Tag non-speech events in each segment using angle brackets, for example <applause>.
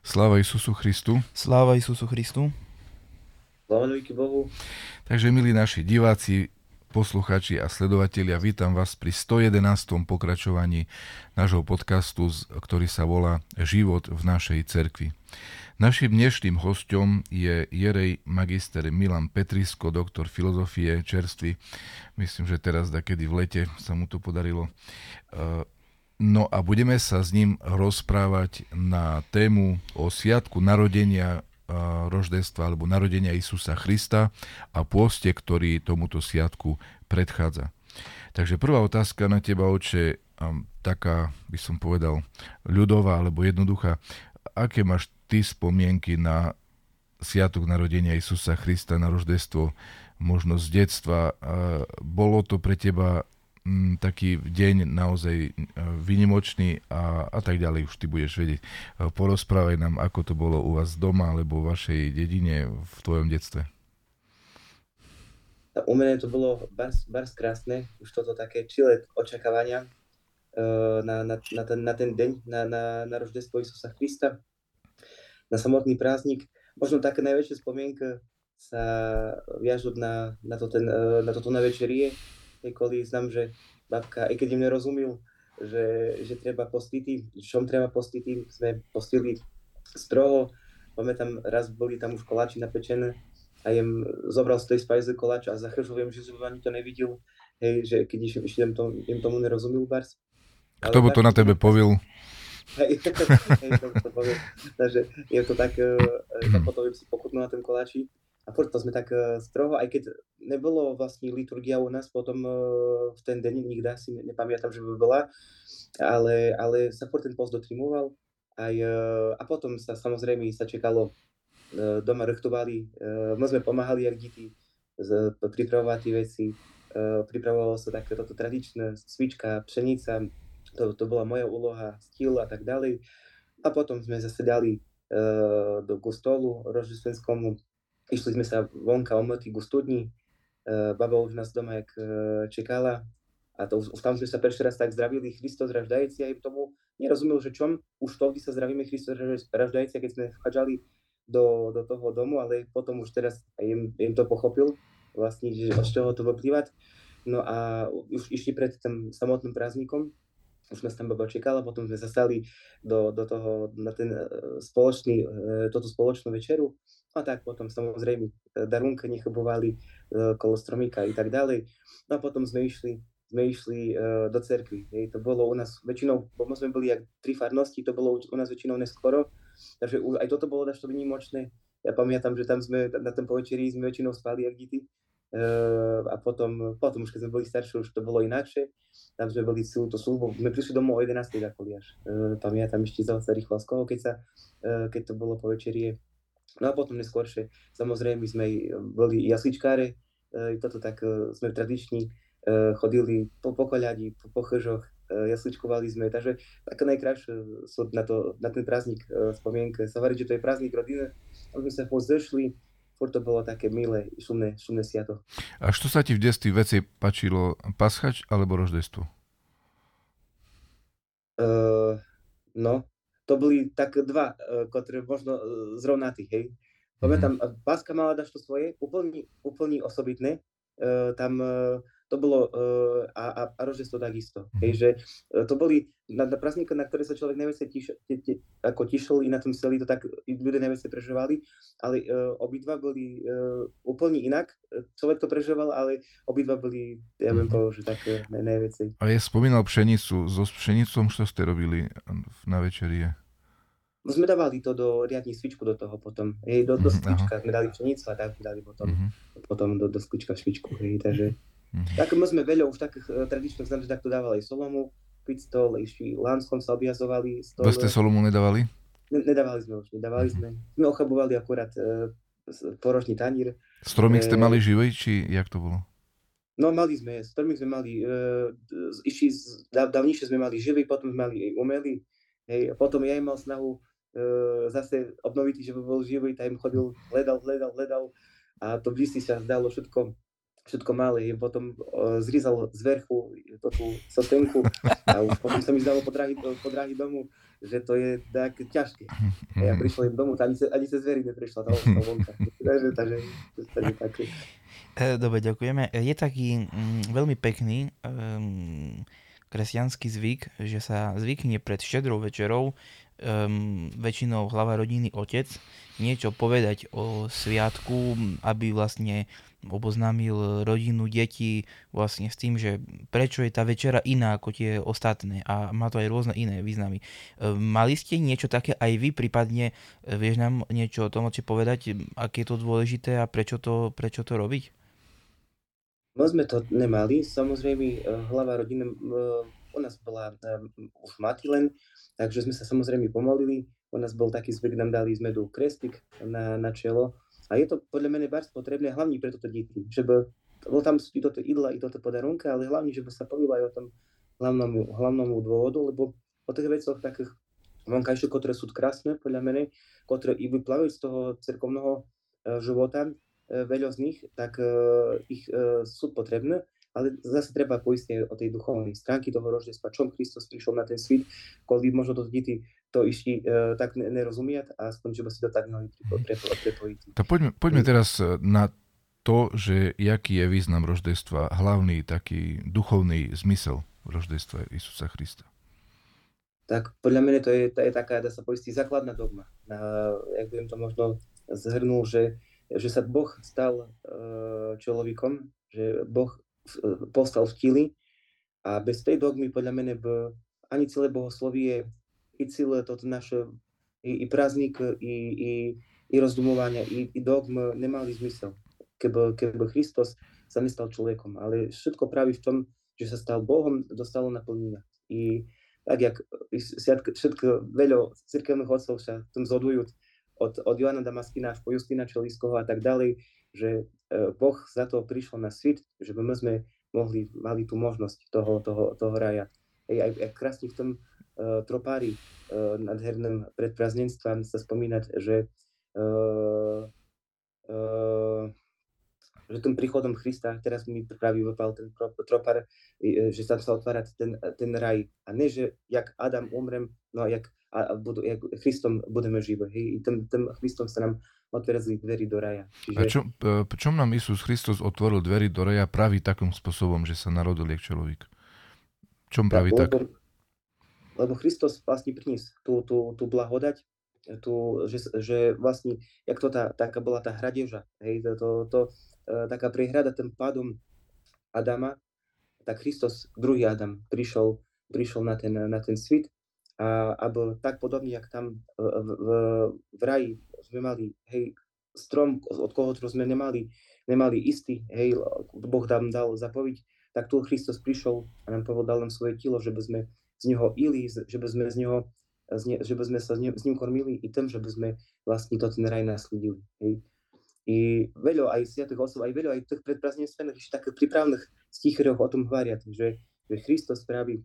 Sláva Isusu Christu. Sláva Isusu Christu. Sláva Bohu. Takže, milí naši diváci, posluchači a sledovatelia, vítam vás pri 111. pokračovaní nášho podcastu, ktorý sa volá Život v našej cerkvi. Našim dnešným hostom je Jerej magister Milan Petrisko, doktor filozofie čerstvy. Myslím, že teraz, kedy v lete sa mu to podarilo No a budeme sa s ním rozprávať na tému o sviatku narodenia roždestva alebo narodenia Isusa Krista a pôste, ktorý tomuto sviatku predchádza. Takže prvá otázka na teba, oče, taká, by som povedal, ľudová alebo jednoduchá. Aké máš ty spomienky na sviatok narodenia Isusa Krista, na roždestvo, možno z detstva? Bolo to pre teba m, mm, taký deň naozaj e, vynimočný a, a tak ďalej, už ty budeš vedieť. E, porozprávaj nám, ako to bolo u vás doma alebo v vašej dedine v tvojom detstve. U mene to bolo bars, bars krásne, už toto také čile očakávania uh, na, na, na, ten, na ten deň, na, na, na roždestvo Isusa Krista, na samotný prázdnik. Možno také najväčšie spomienka sa viažú na, na, to ten, na toto na večerie, kvôli znam, že babka, aj keď im nerozumil, že, že treba postiť, čom treba postiť, sme postili stroho, pamätám, raz boli tam už koláči napečené a jem zobral z tej spajze koláč a viem, že som ani to nevidel, hej, že keď iš, im, to, im tomu nerozumil bars. Kto by to na tebe povil? Hej, hej to, to poviem. Takže je to tak, uh, potom si pochutnul na ten koláči a furt to sme tak uh, stroho, aj keď nebolo vlastne liturgia u nás potom uh, v ten deň, nikdy si nepamätám, že by bola, ale, ale sa furt ten post dotrimoval aj, uh, a potom sa samozrejme sa čekalo, doma rechtovali, my sme pomáhali jak deti pripravovať tie veci, pripravovalo sa také toto tradičné cvička, pšenica, to, to bola moja úloha, styl a tak ďalej. A potom sme zase dali do kostolu roždestvenskomu, Išli sme sa vonka omlty ku studni, uh, baba už nás doma jak uh, čekala. A to, už tam sme sa prvý raz tak zdravili. Christos raždajci a im tomu nerozumel, že čom. Už to, sa zdravíme Christos raždajci, keď sme vchádzali do, do toho domu, ale potom už teraz im, im to pochopil, vlastne, že z čoho to vyplývať. No a už išli pred tým samotným prázdnikom, už nás tam baba čekala, potom sme zastali do, do toho, na ten e, spoločný, toto spoločnú večeru a tak potom samozrejme e, darunka nechobovali e, kolo stromíka i tak ďalej. No a potom sme išli, sme išli e, do cerkvy. Hej, to bolo u nás väčšinou, bo sme boli jak tri farnosti, to bolo u nás väčšinou neskoro, takže aj toto bolo dašto vynimočné. Ja pamätám, že tam sme na tom povečeri sme väčšinou spali jak dity. Uh, a potom, potom už keď sme boli starší, už to bolo inakšie. Tam sme boli celú to službu, sme prišli domov o 11. ako až. Pamätám ešte za rýchlo z koho, keď, sa, uh, keď to bolo po večerie No a potom neskôršie, samozrejme sme boli jasličkáre, e, toto tak e, sme tradiční, e, chodili po pokoľadi, po pochržoch, jasličkovali sme, takže také najkrajšie sú na, to, na ten prázdnik spomienke. Sa varí, že to je prázdnik rodiny, aby sme sa zešli, furt to bolo také milé, šumné, šumné sviato. A čo sa ti v detstve veci pačilo, paschač alebo roždestvo? Uh, no, to boli tak dva, e, ktoré možno e, zrovnatých, hej. Pamätám, mm-hmm. Páska mala dašto svoje, úplne, úplne osobitné, tam to bolo a, a, a roždestvo takisto. Hej, že uh, to boli na, na prázdnika, na ktoré sa človek najviac tiš, ako tišil i na tom celý to tak ľudia najviac prežívali, ale uh, obidva boli uh, úplne inak. Človek to prežíval, ale obidva boli, ja viem mm-hmm. že tak uh, najviac. A je spomínal pšenicu, so pšenicom, čo ste robili na večerie? No sme dávali to do riadne svičku do toho potom. Hej, do, do mhm, sklička sme dali pšenicu a tak dali potom, uh-huh. potom do, do sklička švičku. Hej, takže uh-huh. tak my sme veľa už takých uh, tradičných znam, že takto dávali solomu, pitstol, išli lanskom sa objazovali. Stole. Bez tej solomu nedávali? Ne, nedávali sme už, nedávali uh-huh. sme. Sme ochabovali akurát uh, porožný tanír. Stromík ste mali živej, či jak to bolo? No mali sme, stromík sme mali, uh, išli, dávnejšie sme mali živý, potom sme mali umelý, hej, a potom ja mal snahu zase obnovitý, že bol živý, tam chodil, hledal, hledal, hledal a to vždy sa zdalo všetko, všetko malé. Potom uh, zrizal zverchu tú sotenku a už potom sa mi zdalo po dráhy, po dráhy domu, že to je tak ťažké. A ja prišiel im domov, ani, ani cez zvery neprišla tá, tá vonka. <laughs> takže, takže, takže také. Dobre, ďakujeme. Je taký mm, veľmi pekný um, kresťanský zvyk, že sa zvykne pred štedrou večerou um, väčšinou hlava rodiny otec niečo povedať o sviatku, aby vlastne oboznámil rodinu, deti vlastne s tým, že prečo je tá večera iná ako tie ostatné a má to aj rôzne iné významy. Mali ste niečo také aj vy, prípadne vieš nám niečo o tom či povedať, aké je to dôležité a prečo to, prečo to robiť? No sme to nemali, samozrejme eh, hlava rodiny eh, u nás bola už mati len, takže sme sa samozrejme pomolili. U nás bol taký zvyk, nám dali sme do krestik na, na čelo. A je to podľa mňa bardzo potrebné, hlavne pre toto deti, żeby, bo tam sú i toto idla, i toto podarunka, ale hlavne, żeby sa povilo aj o tom hlavnomu, hlavnomu dôvodu, lebo o tých vecoch takých vonkajších, ktoré sú krásne, podľa mňa, ktoré i vyplávajú z toho cerkovného uh, života, veľa z nich, tak ich sú potrebné, ale zase treba poistiť o tej duchovnej stránky toho roždestva, čom Kristus prišiel na ten svet, kvôli možno to deti to išli uh, tak nerozumiať a aspoň, že by si to tak mali prepojiť. Tak poďme, poďme teraz na to, že jaký je význam roždestva, hlavný taký duchovný zmysel roždestva Isusa Krista. Tak podľa mňa to je, to je taká, dá sa poistiť, základná dogma. Uh, jak by to možno zhrnul, že že sa Boh stal uh, človekom, že Boh uh, postal v tili a bez tej dogmy podľa mňa by ani celé bohoslovie i celé toto naše i, i prázdnik, i, i, i rozdumovania, i, i dogm nemali zmysel, keby, keby Kristus sa nestal človekom. Ale všetko praví v tom, že sa stal Bohom, dostalo naplnenia. I tak, jak všetko veľa cirkevných otcov sa tom zhodujú, od, od Joana Damaskina až po Justina Čeliskoho a tak ďalej, že Boh za to prišiel na svet, že my sme mohli, mali tú možnosť toho, toho, toho raja. Ej, aj, aj krásne v tom uh, tropári uh, nadherným pred prázdnenstvám sa spomínať, že uh, uh, že tým príchodom Krista, teraz mi praví vypal ten tropar, že sa sa otvárať ten, ten raj. A ne, že jak Adam umrem, no jak a, budu, jak Christom budeme živo. Hej, tým, tým Christom sa nám otvorili dverí do raja. Čiže... A čo, čom nám Isus Kristus otvoril dverí do raja praví takým spôsobom, že sa narodil jak človek? Čom praví tak? Lebo, lebo Kristus vlastne prinies tú, tú, tú blahodať, tú, že, že vlastne, jak to tá, taká bola tá hradeža, hej, to, to, to e, taká prehrada tým pádom Adama, tak Kristus, druhý Adam, prišiel, prišiel na ten, na ten svet a, aby tak podobne, jak tam v, v, v raji sme mali, hej, strom, od koho sme nemali, nemali istý, hej, Boh nám dal zapoviť, tak tu Kristus prišiel a nám povedal nám svoje telo, že by sme z neho ili, že by sme z neho, z ne, že by sme sa s ním kormili i tým, že by sme vlastne to ten raj nasledili. Hej. I veľa aj sviatých osôb, aj veľa aj tých predprázdnenstvených, ešte takých prípravných stichrov o tom hovoria, že, že Kristus praví,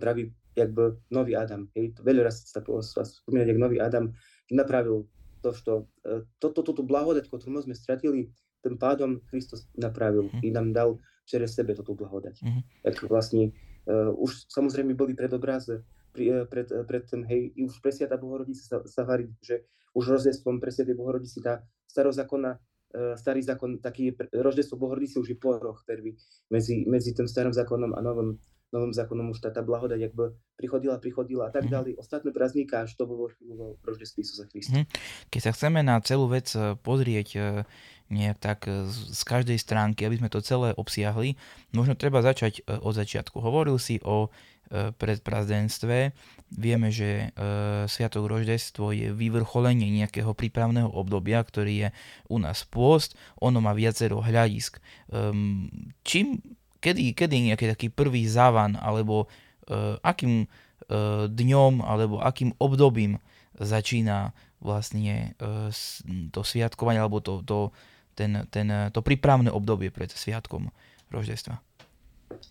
praví jakby nový Adam. Hej, veľa raz sa spomínať, jak nový Adam napravil to, što to, to, to, tú blahodať, ktorú sme stratili, tým pádom Kristus napravil mm. i nám dal čere sebe toto blahodať. Mm. Tak vlastne uh, už samozrejme boli predobraze pri, pred, pred tým, hej, i už presiata Bohorodice sa, sa varí, že už rozdestvom presiatej Bohorodice tá starozákonná uh, starý zákon, taký roždestvo Bohorodice už je poroch prvý medzi, medzi tým starým zákonom a novým Novom zákonom už tá, tá blahodať jakby prichodila, prichodila a tak mhm. ďalej. Ostatné prázdnika až to bolo v roždeství Isusa Krista. Mm. Keď sa chceme na celú vec e, pozrieť e, nejak tak e, z každej stránky, aby sme to celé obsiahli, možno treba začať od začiatku. Hovoril si o predprazdenstve. Vieme, že Sviatok roždestvo je vyvrcholenie nejakého prípravného obdobia, ktorý je u nás pôst. Ono má viacero hľadisk. Ehm, čím kedy, kedy nejaký taký prvý závan, alebo uh, akým uh, dňom, alebo akým obdobím začína vlastne uh, to sviatkovanie, alebo to, to, ten, ten, to prípravné obdobie pred sviatkom roždestva.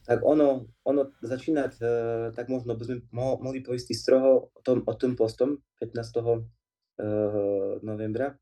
Tak ono, ono začínať, uh, tak možno by sme mo- mohli poistiť stroho o tom, o tom postom 15. Uh, novembra,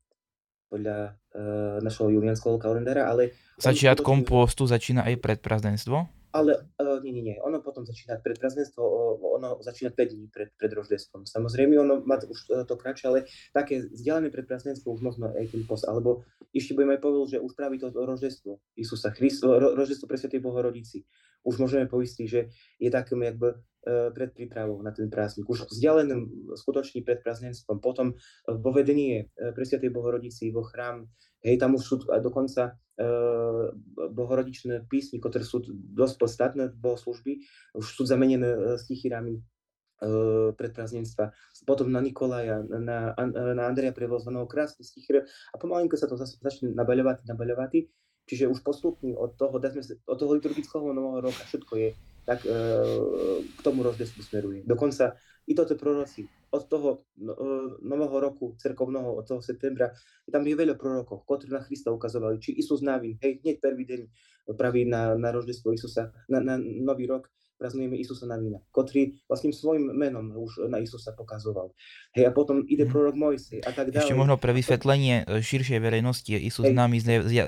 podľa uh, našho julianského kalendára, ale... Začiatkom postu začína aj predprazdenstvo? Ale uh, nie, nie, nie. Ono potom začína pred prázdnenstvo, ono začína 5 dní pred, pred roždestvom. Samozrejme, ono má už to, kratšie, ale také vzdialené pred prázdnenstvo už možno aj ten post. Alebo ešte budeme aj povedať, že už praví to roždestvo Isusa Christa, ro, roždestvo pre Svetej Bohorodici. Už môžeme poistiť, že je takým jakby pred prípravou na ten prázdnik. Už vzdialeným skutočný pred prázdnenstvom. Potom uh, vo vedení pre Svetej Bohorodici vo chrám Hej, tam už sú dokonca uh, bohorodičné písmy, ktoré sú dosť podstatné v bohoslužby, už sú zamenené stichyrami uh, predprázdnenstva. Potom na Nikolaja, na, na Andreja prevozvaného krásny stichyr a pomalinko sa to zase začne nabaľovať, nabaľovať. Čiže už postupne od toho, od toho liturgického nového roka všetko je tak e, k tomu rozdesku smeruje. Dokonca i toto proroci od toho no, e, nového roku cerkovného, od toho septembra, tam je veľa prorokov, ktorí na Krista ukazovali, či Isus Návin, hej, hneď prvý deň praví na, na roždestvo Isusa, na, na nový rok, praznujeme Isusa Navina, ktorý vlastným svojim menom už na Isusa pokazoval. Hej, a potom ide mhm. prorok Mojsej a tak ďalej. Ešte možno pre vysvetlenie e, širšej verejnosti je Isus známy,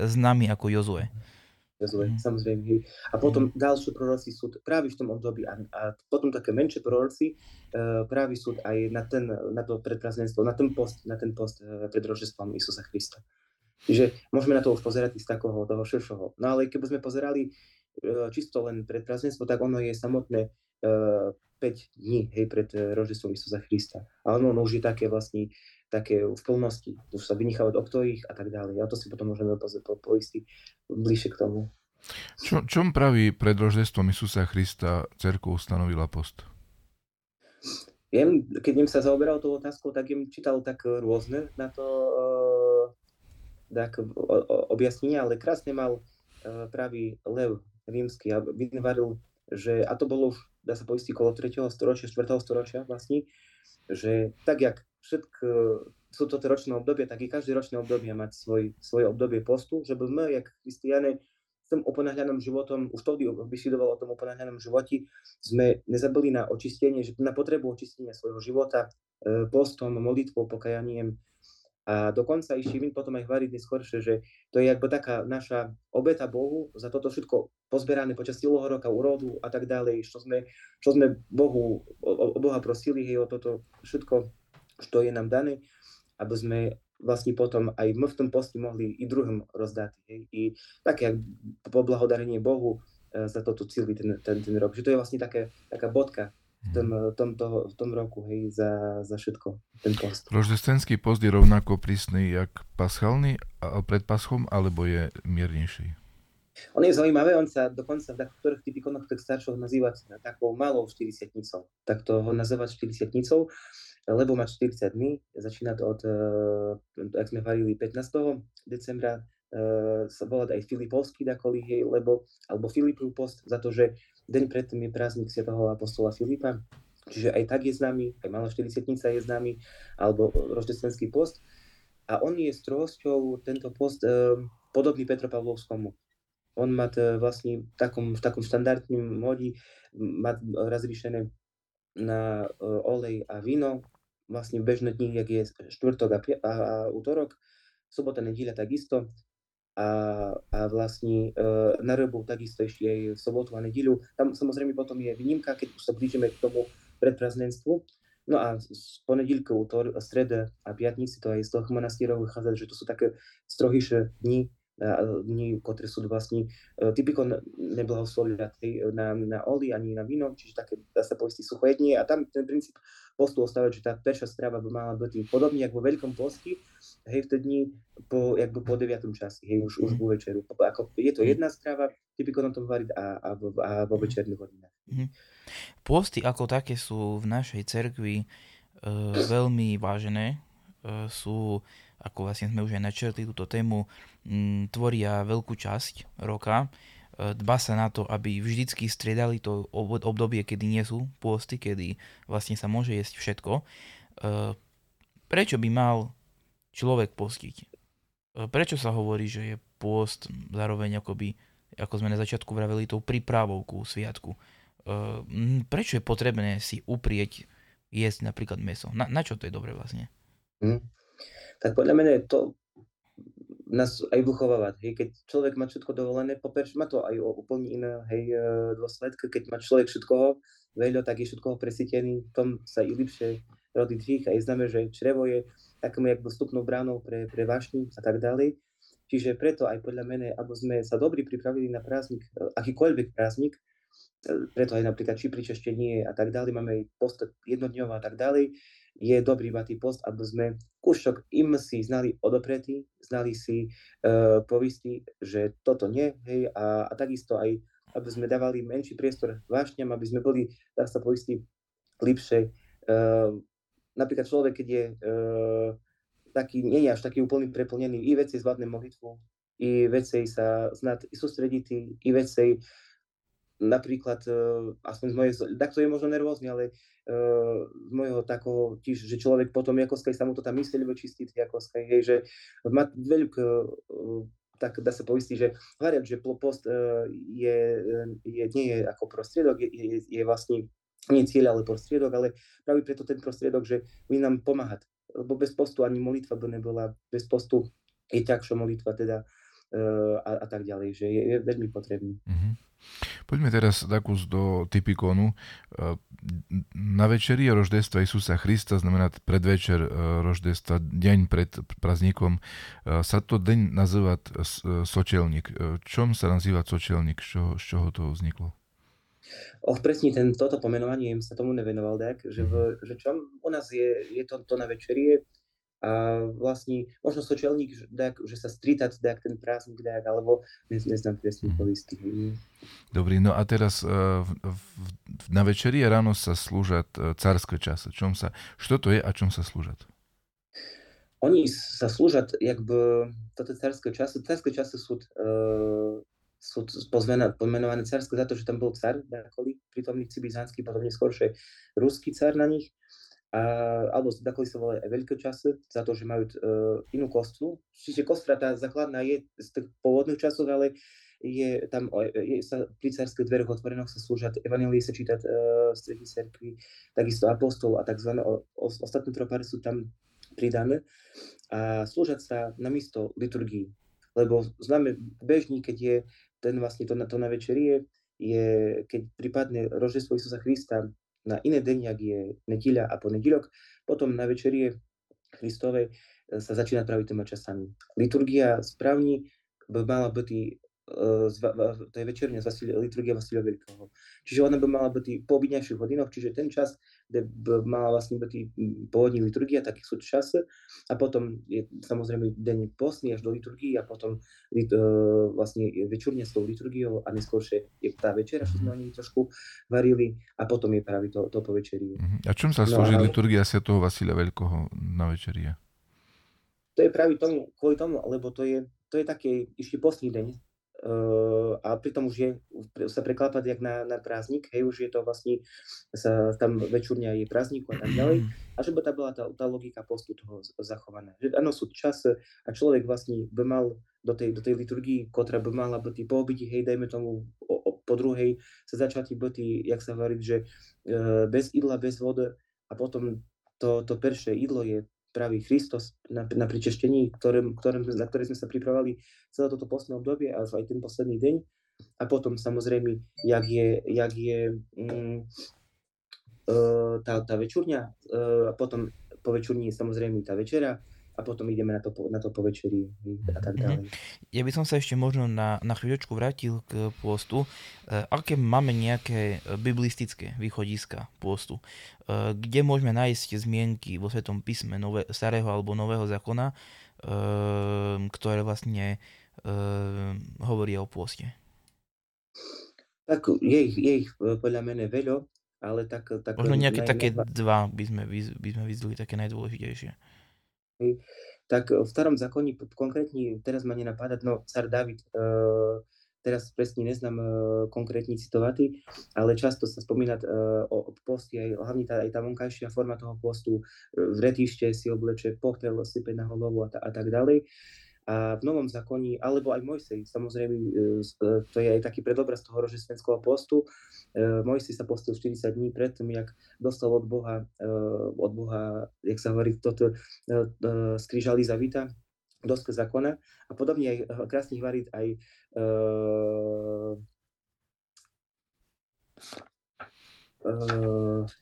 známy ako Jozue. Jozue, mm. samozrejme. Hej. A potom mm. ďalšie proroci sú práve v tom období a, a potom také menšie proroci uh, práve sú aj na, ten, na to predprázdnenstvo, na ten post, na ten post uh, pred rožestvom Isusa Krista. Čiže môžeme na to už pozerať z takého toho širšieho. No ale keby sme pozerali uh, čisto len pred prázdnenstvo, tak ono je samotné uh, 5 dní hej, pred rožestvom Isusa Krista. A ono, ono už je také vlastne také v plnosti, už sa vynichávajú od ktorých a tak ďalej. A to si potom môžeme po, po, poistiť bližšie k tomu. Čo, čom praví pred roždestvom Isusa Krista cerko ustanovila post? Viem, keď ním sa zaoberal tou otázkou, tak im čítal tak rôzne na to uh, tak objasnenia, ale krásne mal uh, pravý Lev rímsky a vyvaril, že, a to bolo už, dá sa poistiť, kolo 3. storočia, 4. storočia vlastne, že tak, jak všetko sú toto ročné obdobie, tak i každé ročné obdobie mať svoj, svoje obdobie postu, že by my, jak christiane, s tým uponáhľanom životom, už to vyšidovalo o tom uponáhľanom životi, sme nezabili na očistenie, že na potrebu očistenia svojho života e, postom, modlitbou, pokajaním. A dokonca i Šivin potom aj hovorí neskôršie, že to je ako taká naša obeta Bohu za toto všetko pozberané počas celého roka úrodu a tak ďalej, čo sme, čo sme Bohu, o, o Boha prosili, hej, o toto všetko čo je nám dané, aby sme vlastne potom aj my v tom poste mohli i druhým rozdať. Hej? I také poblahodarenie Bohu e, za toto celý ten, ten, ten rok. Že to je vlastne také, taká bodka v tom, mhm. tom, toho, v tom roku hej, za, za všetko, ten post. Roždestenský post je rovnako prísny jak paschálny pred paschom, alebo je miernejší? On je zaujímavé, on sa dokonca v niektorých typikonoch tak starších nazýva takou malou 40 Tak to ho nazývať 40 lebo má 40 dní, začína to od, uh, ak sme varili 15. decembra, uh, sa volá aj Filipovský dakoli, hej, lebo, alebo Filipov post, za to, že deň predtým je prázdnik svätého apostola Filipa, čiže aj tak je známy, aj malá 40 je známy, alebo roždestenský post. A on je strohosťou tento post uh, podobný Petropavlovskomu. On má t, vlastne v takom, v takom štandardnom modi, má razrišené na uh, olej a víno, vlastne bežné dni, jak je štvrtok a, a, a útorok, sobota, nedíľa takisto a, a vlastne e, na rybu takisto ešte aj sobotu a nedíľu. Tam samozrejme potom je výnimka, keď už sa blížime k tomu predprázdnenstvu. No a z ponedílka, útor, streda a piatnici, to aj z toho monastierov vychádza, že to sú také strohýšie dni, dní, ktoré sú vlastne e, typiko neblahoslovia na, na oli ani na víno, čiže také, dá sa povedať, suchojednie a tam ten princíp postu ostáva, že tá peša strava by mala byť podobne ako vo veľkom posti, hej, v dni po, jakby po 9. časi, hej, už, už po večeru. Ako, je to jedna strava, typiko na tom variť a, a, a vo večerných hodinách. Posty ako také sú v našej cerkvi e, veľmi vážené, e, sú ako vlastne sme už aj načrtli túto tému, mm, tvoria veľkú časť roka. E, dba sa na to, aby vždycky striedali to obdobie, kedy nie sú pôsty, kedy vlastne sa môže jesť všetko. E, prečo by mal človek postiť? Prečo sa hovorí, že je pôst zároveň akoby, ako sme na začiatku vraveli, tou prípravou ku sviatku? Prečo je potrebné si uprieť jesť napríklad meso? Na, na čo to je dobre vlastne? Mm tak podľa mňa je to nás aj vychovávať. Hej, keď človek má všetko dovolené, poprvé má to aj úplne iné hej, e, dôsledky. Keď má človek všetkoho veľa, tak je všetkoho presítený, v tom sa i lepšie rodí dých a je známe, že črevo je takým jak dostupnou bránou pre, pre vášni a tak ďalej. Čiže preto aj podľa mene, aby sme sa dobri pripravili na prázdnik, e, akýkoľvek prázdnik, e, preto aj napríklad či pričaštenie a tak ďalej, máme aj post jednodňová a tak ďalej, je dobrý mať post, aby sme kúšok im si znali odopretí, znali si uh, povisti, že toto nie, hej, a, a takisto aj, aby sme dávali menší priestor vášňam, aby sme boli, dá sa poisti, lepšie. Uh, napríklad človek, keď je uh, taký, nie je až taký úplný preplnený, i veci zvládne modlitvu, i veci sa znať, i sústrediť, i veci napríklad, uh, aspoň z mojej, tak to je možno nervózne, ale uh, z môjho takého tiež, že človek potom ako skaj sa mu to tam myslí, lebo čistí ako skaj, hej, že má veľk, uh, tak dá sa poistiť, že hľadať, že post je, je, nie je ako prostriedok, je, je, je vlastne nie cieľ, ale prostriedok, ale práve preto ten prostriedok, že mi nám pomáhať. Lebo bez postu ani molitva by nebola, bez postu je ťažšia molitva teda a, a tak ďalej, že je, je veľmi potrebný. Mm-hmm. Poďme teraz takú do typikonu. E, na večeri roždestva Isusa Krista, znamená predvečer e, roždestva, deň pred praznikom, e, sa to deň nazýva sočelník. Čom sa nazýva sočelník? Z čoho, to vzniklo? Och, presne ten, toto pomenovanie sa tomu nevenoval, tak, že, v, že čom u nás je, je to, to na večerie, a vlastne možno sočelník, tak, že sa strítať tak, ten prázdnik, tak, alebo ne, neznám presne mm. povisky. Dobrý, no a teraz v, na večeri a ráno sa slúžat uh, carské časy. Čom sa, čo to je a čom sa slúžat? Oni sa slúžat, jakby, toto carské časy, carské časy sú, uh, sú pomenované carské za to, že tam bol car, dakoli, prítomný byzantský, potom neskôršie ruský car na nich a, alebo takové sa volajú aj veľkočasy, za to, že majú uh, inú kostru. Čiže kostra tá základná je z tých pôvodných časov, ale je tam je, sa pri cárských dveroch otvorenoch sa slúžať, evanílie sa čítať uh, v strední cerkvi, takisto apostol a tzv. Ostatné tropary sú tam pridané a slúžať sa na miesto liturgii. Lebo známe bežní, keď je ten vlastne to, to na večerie, je, keď prípadne roždestvo Isusa Krista na iné deň, jak je nedíľa a ponedílok. Potom na večerie Kristovej e, sa začína praviť tými časami. Liturgia správni by mala byť to je večerňa liturgia Vasilia Veľkého. Čiže ona by mala byť po obidňajších hodinách, čiže ten čas, kde mala vlastne byť pôvodní liturgia, taký sú časy, a potom je samozrejme deň postný až do liturgie a potom uh, vlastne večerňa s tou liturgiou a neskôršie je tá večera, čo sme oni trošku varili a potom je práve to, to po večeri. A čom sa slúži no, liturgia toho Vasilia Veľkého na večerie? To je práve tomu, kvôli tomu, lebo to je, to je také ešte postný deň, Uh, a pritom už je, sa preklápať jak na, na prázdnik, hej, už je to vlastne, sa tam večúrňa je prázdniku a tak ďalej. A že by tá bola tá, tá logika postu toho zachovaná. Že áno, sú čas a človek vlastne by mal do tej, do tej liturgii, ktorá by mala byť po obidi, hej, dajme tomu o, o, po druhej, sa začať byť, jak sa hovorí, že uh, bez idla, bez vody a potom to, to peršie idlo je pravý Kristus na, na pričeštení, ktorým, ktorým, na ktoré sme sa pripravali celé toto posledné obdobie, až aj ten posledný deň. A potom samozrejme, jak je, jak je mm, uh, tá, tá večurňa, uh, a potom po večurni samozrejme tá večera, a potom ideme na to, na to po večeri a tak mhm. ďalej. Ja by som sa ešte možno na, na chvíľočku vrátil k pôstu. E, aké máme nejaké biblistické východiska pôstu? E, kde môžeme nájsť zmienky vo Svetom písme nové, starého alebo nového zákona, e, ktoré vlastne e, hovoria o pôste? Tak je ich, je ich e, podľa mene veľa, ale tak... tak Možno nejaké najmä... také dva by sme, by sme vyzdali, také najdôležitejšie. Tak v starom zákoni konkrétne, teraz ma nenapadá, no car David, uh, teraz presne neznám uh, konkrétne citovatý, ale často sa spomína o, o posti, aj, hlavne tá, aj tá vonkajšia forma toho postu, v retište si obleče popel, sype na hlavu a, a tak ďalej. A v Novom zákoni, alebo aj Mojsej, samozrejme, to je aj taký predobraz toho rožesvenského postu, Eh, Mojsi sa postil 40 dní pred tým, jak dostal od Boha, od Boha, jak sa hovorí, toto eh, skrížali za vita, doske zákona. A podobne aj krásnych varit aj uh,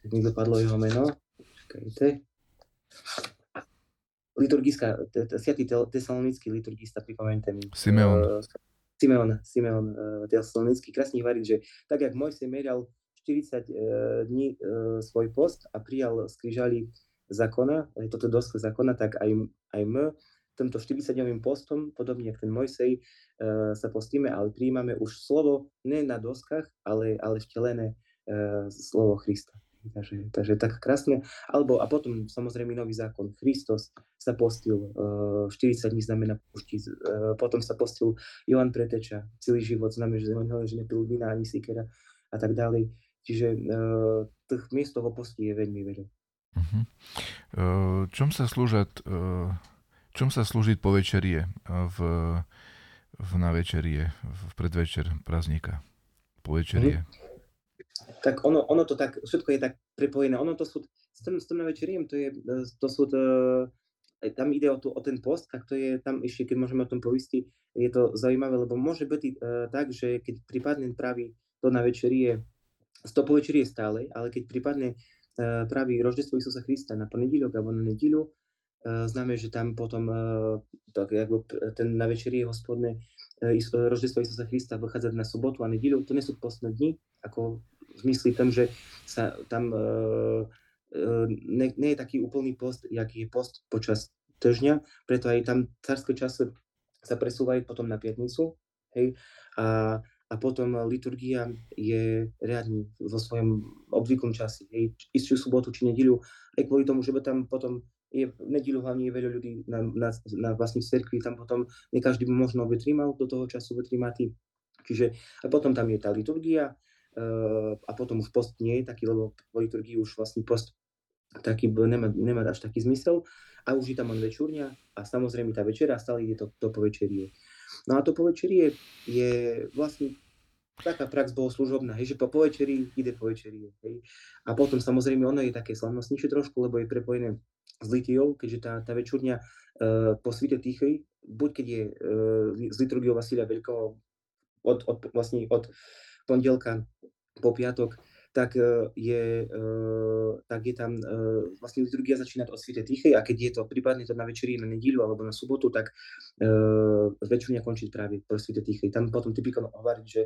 mi dopadlo jeho meno, čakajte, liturgická, sviatý tesalonický liturgista, pripomeňte mi. Simeon. Uh, Simeon, Simeon uh, tesalonický, krásny varit, že tak, jak Mojsej meral 40 uh, dní svoj post a prijal z krížali zákona, toto doska zákona, tak aj, aj my týmto 40-dňovým postom, podobne ako ten Mojsej, sa postíme, ale príjmame už slovo ne na doskách, ale, ale vtelené slovo Krista. Takže, takže tak krásne. Alebo a potom samozrejme nový zákon. Kristus sa postil, uh, 40 dní znamená pušti, uh, potom sa postil Johan Preteča, celý život znamená, že, že nepil vína ani sikera a tak ďalej. Čiže uh, tých miest toho posti je veľmi veľa. Uh-huh. Uh, čom sa slúžat uh čom sa slúžiť po večerie v, v, na večerie, v predvečer prázdnika? Po večerie. Mm. Tak ono, ono to tak, všetko je tak prepojené. Ono to sú, s tým, s tým na večeriem, to je, to sú, to, tam ide o, to, o ten post, tak to je tam ešte, keď môžeme o tom povisti, je to zaujímavé, lebo môže byť uh, tak, že keď prípadne praví to na večerie, to po večerie stále, ale keď prípadne uh, praví roždestvo Isusa Krista na ponedílok alebo na nedíľu, Eh, známe, že tam potom eh, tak, jakby ten na večerie hospodné eh, roždestvo Isusa Krista vychádzať na sobotu a nedíľu, to nie sú postné dni, ako zmysli tom, že sa tam ne, nie je taký úplný post, jaký je post počas týždňa, preto aj tam carské časy sa presúvajú potom na piatnicu, hej, a, a potom liturgia je riadne vo svojom obvyklom čase, hej, istú sobotu či nedíľu, aj kvôli tomu, že by tam potom je v nedílu hlavne je veľa ľudí na, na, na vlastní cerkvi, tam potom ne každý by možno vytrímal do toho času vytrímatý. Čiže a potom tam je tá liturgia a potom už post nie je taký, lebo po liturgii už vlastne post taký nemá, nemá až taký zmysel a už je tam len večúrňa a samozrejme tá večera stále ide to, to povečerie. No a to povečerie je vlastne taká prax bohoslužobná, hej, že po povečeri ide povečerie. Hej. A potom samozrejme ono je také slavnostnejšie trošku, lebo je prepojené s litiou, keďže tá, tá večurňa uh, po svite Tichej, buď keď je uh, z liturgiou Vasilia Veľkého od, od, vlastne od pondelka po piatok, tak uh, je, uh, tak je tam, uh, vlastne liturgia začína od svite Tichej a keď je to prípadne to na večeri na nedíľu alebo na sobotu, tak večurňa končí práve po svite Tichej. Tam potom typikom hovoriť, že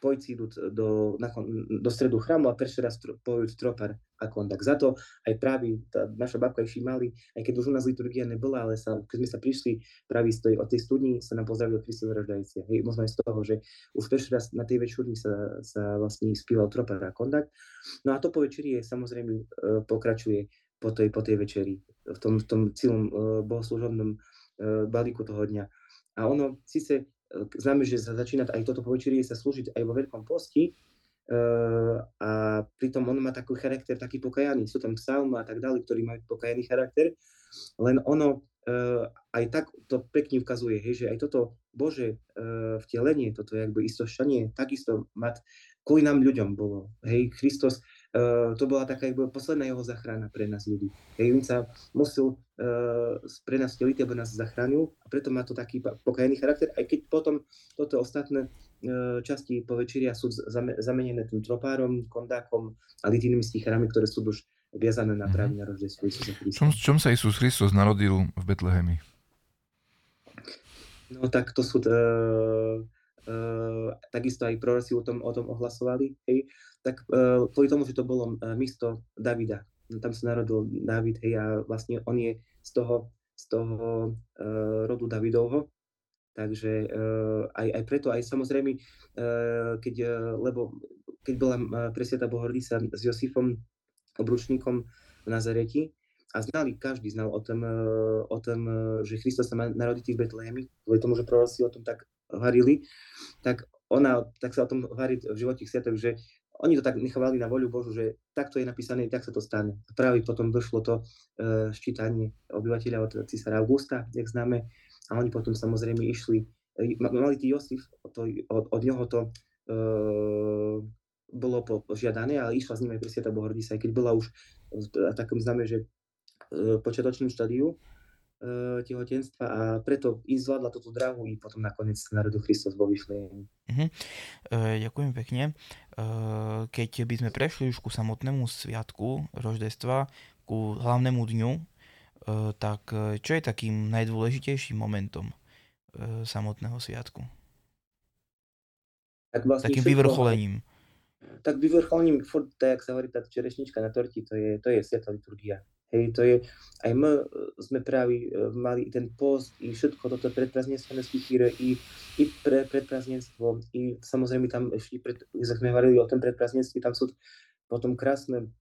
pojci idú do, na, do stredu chrámu a prvý raz tro, pojú tropar a kontakt. Za to aj práve tá naša babka ich mali, aj keď už u nás liturgia nebola, ale sa, keď sme sa prišli práve z tej, od tej studni, sa nám pozdravil Kristus roždajúci. Hej, možno aj z toho, že už prvý raz na tej večerni sa, sa vlastne spíval tropar a kontakt. No a to po večeri je samozrejme uh, pokračuje po tej, po tej večeri, v tom, v tom celom uh, bohoslužobnom balíku toho dňa. A ono síce známe, že začína aj toto povečerie sa slúžiť aj vo veľkom posti, Uh, a pritom on má taký charakter, taký pokajaný. Sú tam psalmy a tak ďalej, ktorí majú pokajaný charakter. Len ono uh, aj tak to pekne ukazuje, hej, že aj toto Bože uh, vtelenie, toto jakby istošťanie, takisto mať kvôli nám ľuďom bolo. Hej, Kristus uh, to bola taká jakby posledná jeho zachrana pre nás ľudí. Hej, on sa musel uh, pre nás vteliť, aby nás zachránil a preto má to taký pokajený charakter, aj keď potom toto ostatné uh, časti po večeria sú zamenené tým tropárom, kondákom a litínnymi stichárami, ktoré sú už viazané na práve na roždestvo Isusa Krista. Čom, čom sa Isus Kristus narodil v Betlehemi? No tak to sú... Uh, Uh, takisto aj proroci o tom, o tom ohlasovali, hej, tak uh, kvôli tomu, že to bolo uh, místo Davida, tam sa narodil David, hej, a vlastne on je z toho, z toho uh, rodu Davidovho, takže uh, aj, aj preto, aj samozrejme, uh, keď, uh, lebo keď bola uh, presiata Bohordica s Josifom, obručníkom v Nazareti, a znali, každý znal o tom, o tom že Kristus sa má narodiť v Betlehemi, kvôli tomu, že proroci o tom tak varili, tak ona, tak sa o tom varí v živote sviatok, že oni to tak nechovali na voľu Božu, že takto je napísané, tak sa to stane. A práve potom došlo to uh, ščítanie obyvateľa od císara Augusta, jak známe, a oni potom samozrejme išli, e, mali tí Josif, to, od, od neho to uh, bolo požiadané, ale išla s ním aj Presiata Bohordica, aj keď bola už v takom známe, že uh, počiatočnom štádiu, tehotenstva a preto i zvládla túto dráhu i potom nakoniec sa narodil Kristus vo Vyflejení. Uh-huh. E, ďakujem pekne. E, keď by sme prešli už ku samotnému sviatku roždestva, ku hlavnému dňu, e, tak čo je takým najdôležitejším momentom e, samotného sviatku? Tak vlastne Takým všetko, vyvrcholením. Tak vyvrcholením, furt, tak jak sa hovorí, tá čerešnička na torti, to je, to je sviatá liturgia. Hej, to je, aj my e, sme práve mali ten post i všetko toto predprazdenstvo na stichíre i, i pre, predprazdenstvo i samozrejme tam ešte, pred, sme hovorili o tom predprazdenstve, tam sú potom krásne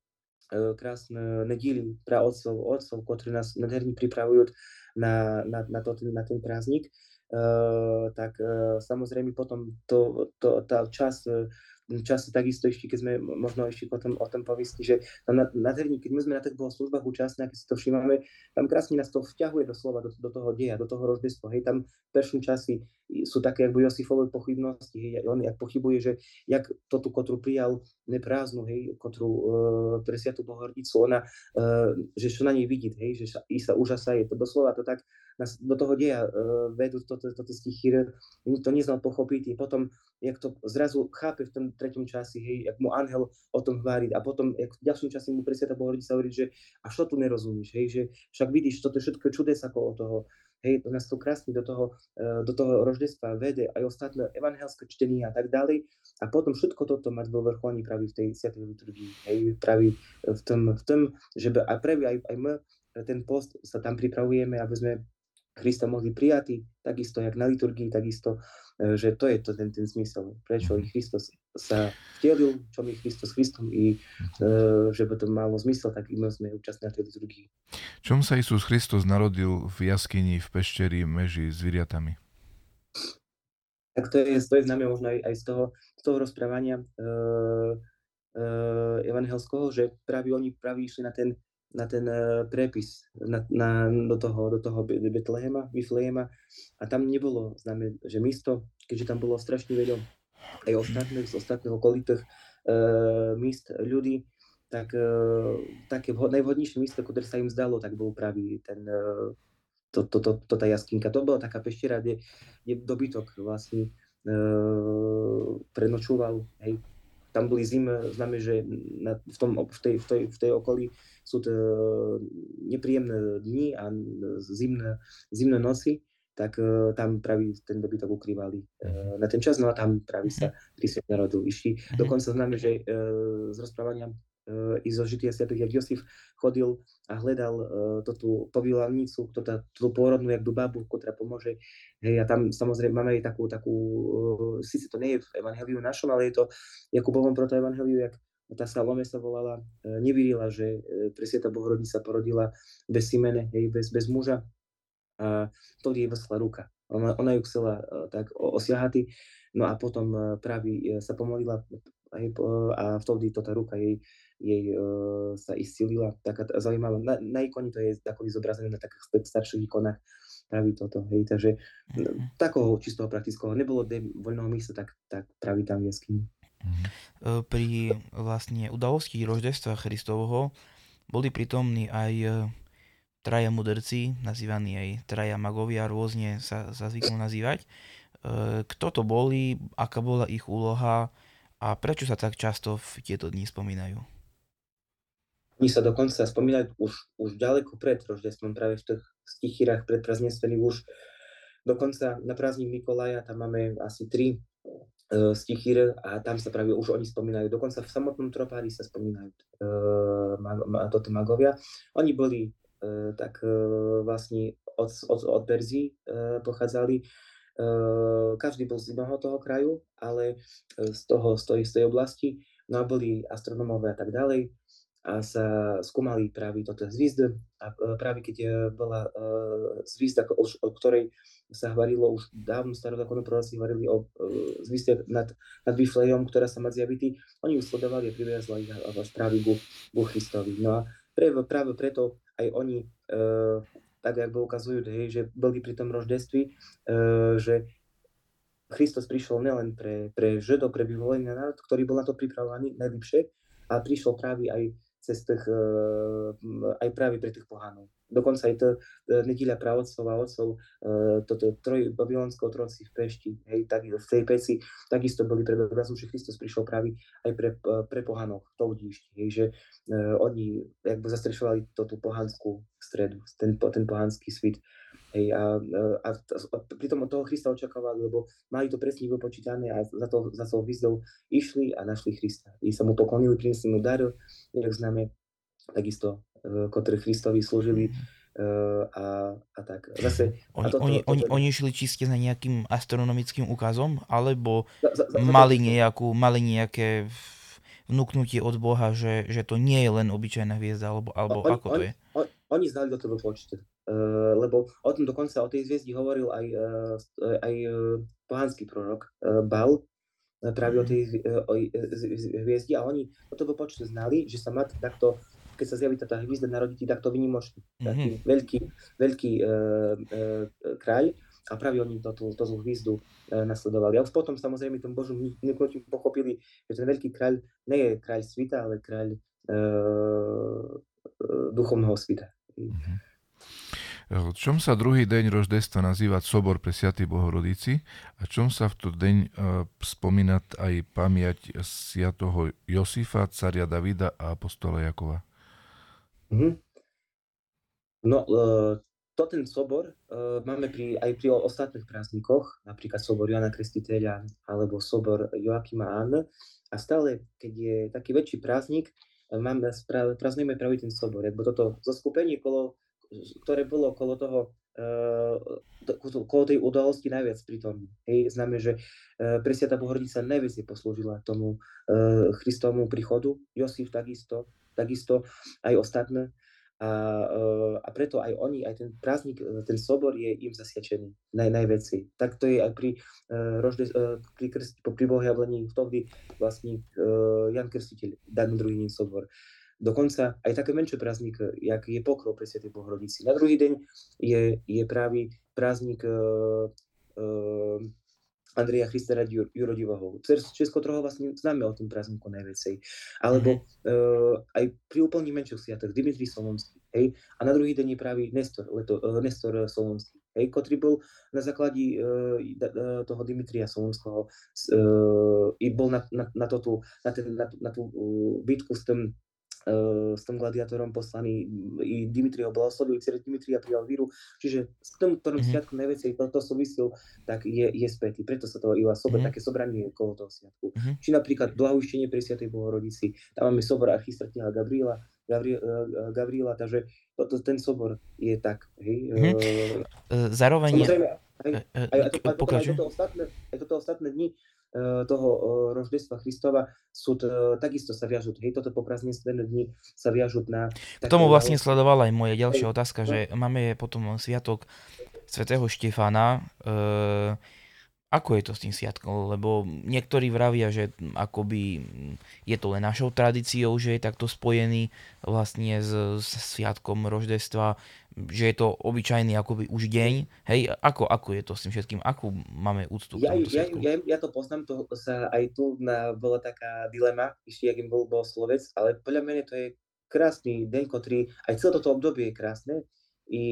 e, krásne nedíly pre otcov, otcov, ktorí nás nádherne pripravujú na, na, na, to, na ten prázdnik. Uh, tak uh, samozrejme potom to, to, tá časť uh, často takisto ešte, keď sme možno ešte potom o tom povistí, že tam na, na terní, keď my sme na tých službách účastní, keď si to všímame, tam krásne nás to vťahuje doslova do, do toho deja, do toho rozdestva. Hej, tam prvé časy sú také, ako Josifové pochybnosti, hej, on jak pochybuje, že jak to kotru prijal neprázdnu, hej, kotru e, pre Sviatú Bohordicu, ona, e, že čo na nej vidieť, hej, že sa, i sa úžasa je, to doslova to tak nás do toho deja e, vedú toto, toto stichír, to neznal pochopiť, potom jak to zrazu chápe v tom treťom časi, hej, jak mu angel o tom hovorí a potom jak v ďalšom čase mu presvieta Bohorodica hovorí, že a čo tu nerozumíš, hej, že však vidíš, toto všetko čudes ako o toho, hej, to nás to krásne do toho, e, do toho roždestva vede aj ostatné evangelské čtení a tak ďalej. A potom všetko toto mať vo vrcholní praví v tej sviatej liturgii, hej, praví v tom, v tom že aj praví aj, aj my ten post sa tam pripravujeme, aby sme Krista mohli prijatí, takisto jak na liturgii, takisto, že to je to ten, ten zmysel, prečo i Kristus sa vtelil, čo mi Kristus Kristom i e, že by to malo zmysel, tak i my sme účastní na tej liturgii. Čom sa Isus Kristus narodil v jaskyni v pešteri meži s vyriatami? Tak to je, to je známe možno aj, aj z, toho, z toho rozprávania e, e, evangelského, že práve oni práve išli na ten na ten uh, prepis na, na, do toho, do toho Betlehema, Biflehema a tam nebolo známe, že místo, keďže tam bolo strašne veľa aj ostatných, z ostatných okolitých uh, míst ľudí, tak uh, také vhod, najvhodnejšie místo, ktoré sa im zdalo, tak bol pravý ten, uh, to, to, to, to, tá jaskinka. To bola taká peštiera, kde, kde dobytok vlastne uh, prenočúval, hej, tam boli zime, známe, že na, v, tom, v, tej, v, tej, v tej okolí sú to nepríjemné dni a zimné, zimné noci, tak uh, tam praví ten dobytok ukrývali uh, na ten čas, no a tam praví sa Kristus narodil. Išli, mhm. dokonca známe, že uh, z rozprávania uh, i zo žitia svetých, jak Josif chodil a hľadal uh, to tú povilanicu, to tá, tú pôrodnú, jak babu, ktorá pomôže. Hej, a tam samozrejme máme aj takú, takú uh, síce to nie je v Evangeliu našom, ale je to Jakubovom proto Evangeliu, jak tá Salome sa volala, e, nevírila, že e, Presvieta Bohorodnica porodila bez simene, hej, bez, bez muža a to jej vysla ruka. Ona, ona ju chcela e, tak osiahať, no a potom práve sa pomolila hej, a vtedy to tá ruka jej, jej uh, sa iscilila. Taká zaujímavá, na, na ikone to je takový zobrazené na takých starších ikonách práve toto, hej, takže mm-hmm. takého čistého praktického, nebolo voľného místa, tak, tak práve tam jaskyni. Mhm. E, pri vlastne udalosti roždestva Christovho boli pritomní aj e, traja mudrci, nazývaní aj traja magovia, rôzne sa, sa zvyknú nazývať. E, kto to boli, aká bola ich úloha a prečo sa tak často v tieto dni spomínajú? Oni sa dokonca spomínajú už, už ďaleko pred roždestvom, práve v tých stichírach pred prázdnenstvením už dokonca na prázdnik Mikolaja tam máme asi tri uh, stichír a tam sa práve už oni spomínajú. Dokonca v samotnom tropári sa spomínajú uh, mag, ma, toto magovia. Oni boli tak uh, vlastne od, od, od Berzí uh, pochádzali. Každý bol z iného toho kraju, ale z toho, z tej, z tej oblasti. No a boli astronómové a tak ďalej a sa skúmali práve toto zvizdy a práve keď bola zvizda, o, ktorej sa hovorilo už dávno starozákonnom proroci hovorili o zvizde nad, nad Biflejom, ktorá sa má zjaviť, oni ju sledovali a priviazli ich práve ku, ku Christovi. No a práve, práve preto aj oni, e, tak ako ukazujú, hej, že boli pri tom roždeství, e, že Kristus prišiel nielen pre, pre Židov, pre vyvolený národ, ktorý bol na to pripravovaný najlepšie, a prišiel práve aj cez tých, eh, aj práve pre tých pohánov. Dokonca aj to e, nedíľa pravodcov a otcov, e, toto troj, babylonské otroci v Pešti, hej, tak, v tej peci, takisto boli pred obrazom, že Kristus prišiel práve aj pre, pre pohanov, to udíšti, hej, že uh, oni jakby zastrešovali tú pohanskú stredu, ten, ten pohanský svit. Hej, a, a, a, pritom toho Krista očakávali, lebo mali to presne vypočítané a za to, za to výzdou išli a našli Krista. I sa mu poklonili, priniesli mu dar, jak známe, takisto, ktorí Kristovi slúžili uh, a, a tak. Zase, oni, a toto, oni, toto, oni, oni išli čiste za nejakým astronomickým ukazom, alebo za, za, za, mali, nejakú, mali nejaké vnúknutie od Boha, že, že to nie je len obyčajná hviezda, alebo, alebo on, ako to je? On, oni znali do toho počte. Uh, lebo o tom dokonca, o tej zviezdi hovoril aj, uh, aj uh, pohanský prorok uh, Bal, práve o tej o, hviezdi a oni o toho počtu znali, že sa má takto, keď sa zjaví táto hviezda, narodí takto vynimočný, taký mm-hmm. veľký, veľký uh, uh, kráľ a práve oni to, tú, tú hviezdu uh, nasledovali. A už potom samozrejme tom Božom vnúknutím pochopili, že ten veľký kráľ nie je kráľ svita, ale kráľ uh, duchovného svita. Mm-hmm. Čom sa druhý deň roždestva nazýva Sobor pre Sviatý Bohorodici a čom sa v ten deň uh, spomína aj pamiať Sviatoho Josifa, caria Davida a apostola Jakova? Mm-hmm. No, uh, to ten sobor uh, máme pri, aj pri ostatných prázdnikoch, napríklad sobor Jana Krestiteľa alebo sobor Joakima Anne. A stále, keď je taký väčší prázdnik, máme, prázdnujeme pravý ten sobor, lebo toto zoskupenie kolo, ktoré bolo okolo toho, okolo tej udalosti najviac pritom. Hej, známe, že Presiata Bohorodica najviac je poslúžila tomu Christovmu príchodu, Josif takisto, takisto aj ostatné. A, a preto aj oni, aj ten prázdnik, ten sobor je im zasiačený naj, najväčší. Tak to je aj pri, uh, rožde, uh, pri, krst, pri bohojavlení, vtedy vlastne uh, Jan Krstiteľ dá na druhý deň sobor. Dokonca aj také menšie prázdnik, jak je pokrov pre Svetej Bohorodici. Na druhý deň je, je právě prázdnik uh, uh, Andreja Christera Jurodivého. Česko trochu vlastne známe o tom prázdniku najväcej. Alebo mm-hmm. uh, aj pri úplne menších sviatoch Dimitri Solonský. Hej? A na druhý deň je práve Nestor, leto, uh, Nestor Solonský. Hej, ktorý bol na základe uh, toho Dimitria Solonského uh, i bol na, na, na, to, na, ten, na, na tú uh, bitku s tým uh, s tým gladiátorom poslaný i Dimitri ho blahoslovil, Cyret Dimitria prijal víru, čiže s tým, ktorým mm-hmm. sviatkom najväcej to, to súvisil, tak je, je spätý. Preto sa to iba sober, mm-hmm. také sobranie okolo toho sviatku. Mm-hmm. Či napríklad blahuštenie pri Sviatej Bohorodici, tam máme sobor archistratila Gabriela, Gabriela, uh, Gabriela, takže to, ten sobor je tak. Hej, mm-hmm. uh, Zároveň... Samozrejme, aj, aj, aj, aj, aj, aj, toto ostatné, aj toto ostatné dni E, toho e, roždestva Christova sú to, takisto sa viažú, hej, toto poprázdnenstvené dni sa viažú na... K tomu vlastne sledovala aj moja ďalšia otázka, že no. máme potom sviatok svätého Štefana, e, ako je to s tým sviatkom? Lebo niektorí vravia, že akoby je to len našou tradíciou, že je takto spojený vlastne s, s sviatkom roždestva, že je to obyčajný akoby už deň. Hej, ako, ako je to s tým všetkým? Akú máme úctu ja, ja, ja, ja, to poznám, to sa aj tu na, bola taká dilema, ešte akým bol, bol slovec, ale podľa mňa to je krásny deň, ktorý, aj celé toto obdobie je krásne, i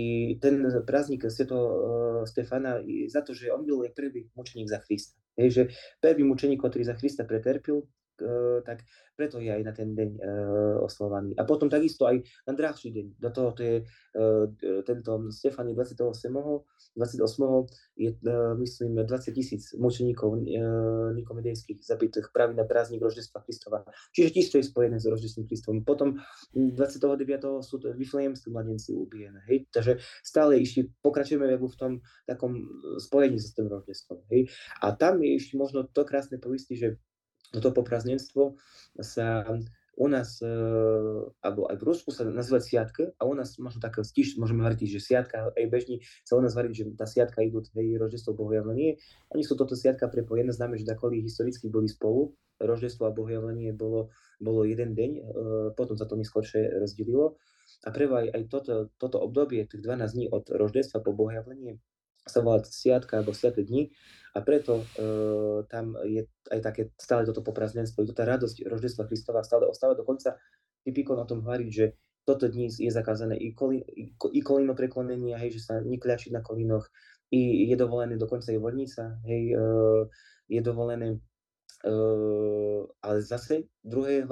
ten prázdnik Svetého uh, Stefana za to, že on byl prvý mučeník za Krista. Hej, že prvý mučeník, ktorý za Krista preterpil, uh, tak preto je aj na ten deň uh, oslovaný. A potom takisto aj na drahší deň. Do toho to je tento Stefany 28. 28. je, myslím, 20 tisíc mučeníkov nikomedejských zabitých práve na prázdnik Roždestva Kristova. Čiže tiež je spojené s Roždestvom Kristovom. Potom 29. sú vyflejemskí mladenci ubijené. Hej? Takže stále ešte pokračujeme v tom takom spojení s tým Roždestvom. Hej? A tam je ešte možno to krásne povisti, že to poprázdnenstvo sa u nás, e, alebo aj v Rusku sa nazýva sviatka a u nás možno tak tiež môžeme hovoriť, že sviatka, aj bežní sa u nás hovorí, že tá sviatka idú, tej roždestvo bohojavlenie. Oni sú toto sviatka prepojené, známe, že takoli historicky boli spolu, roždestvo a bohojavlenie bolo, bolo jeden deň, e, potom sa to neskôršie rozdelilo. A prvé aj, aj toto, toto obdobie, tých 12 dní od roždestva po bohojavlenie, sa volá sviatka alebo sviaté dni a preto uh, tam je aj také stále toto poprázdnenstvo, je to tá radosť Roždestva Kristova stále ostáva. Dokonca Typikon o tom hovorí, že toto dnes je zakázané i, koli, i kolino preklonenia, hej, že sa nekľačiť na kolinoch, i je dovolené dokonca i vodnica, hej, je dovolené Uh, ale zase druhé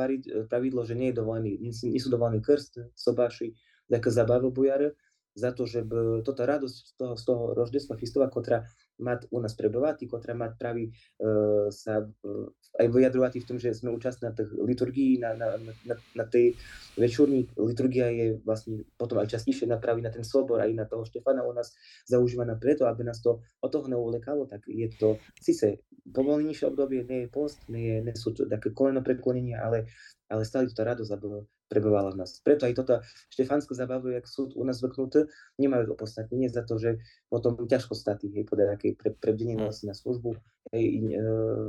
pravidlo, že nie je dovolený, nie, sú dovolení krst, sobáši, také zabava bujare, za to, żeby tota radosť z toho, z toho Roždestva Hristova, ktorá mať u nás prebovať, ktorá mať praví uh, sa uh, aj vyjadrovať v tom, že sme účastní na tých liturgii, na, na, na, na tej večurní liturgia je vlastne potom aj častejšie napraví na ten sobor, aj na toho Štefana u nás zaužívaná preto, aby nás to od toho neulekalo, tak je to síce povolenejšie obdobie, nie je post, nie, je, nie sú to také koleno preklonenia, ale, ale stále to tá radosť, aby prebovala v nás. Preto aj toto štefánsko zabavu, jak sú u nás zvyknuté, nemajú opodstatnenie za to, že potom ťažko statí, hej, podľa nejakej pre, prebdenenosti na službu, hej, e,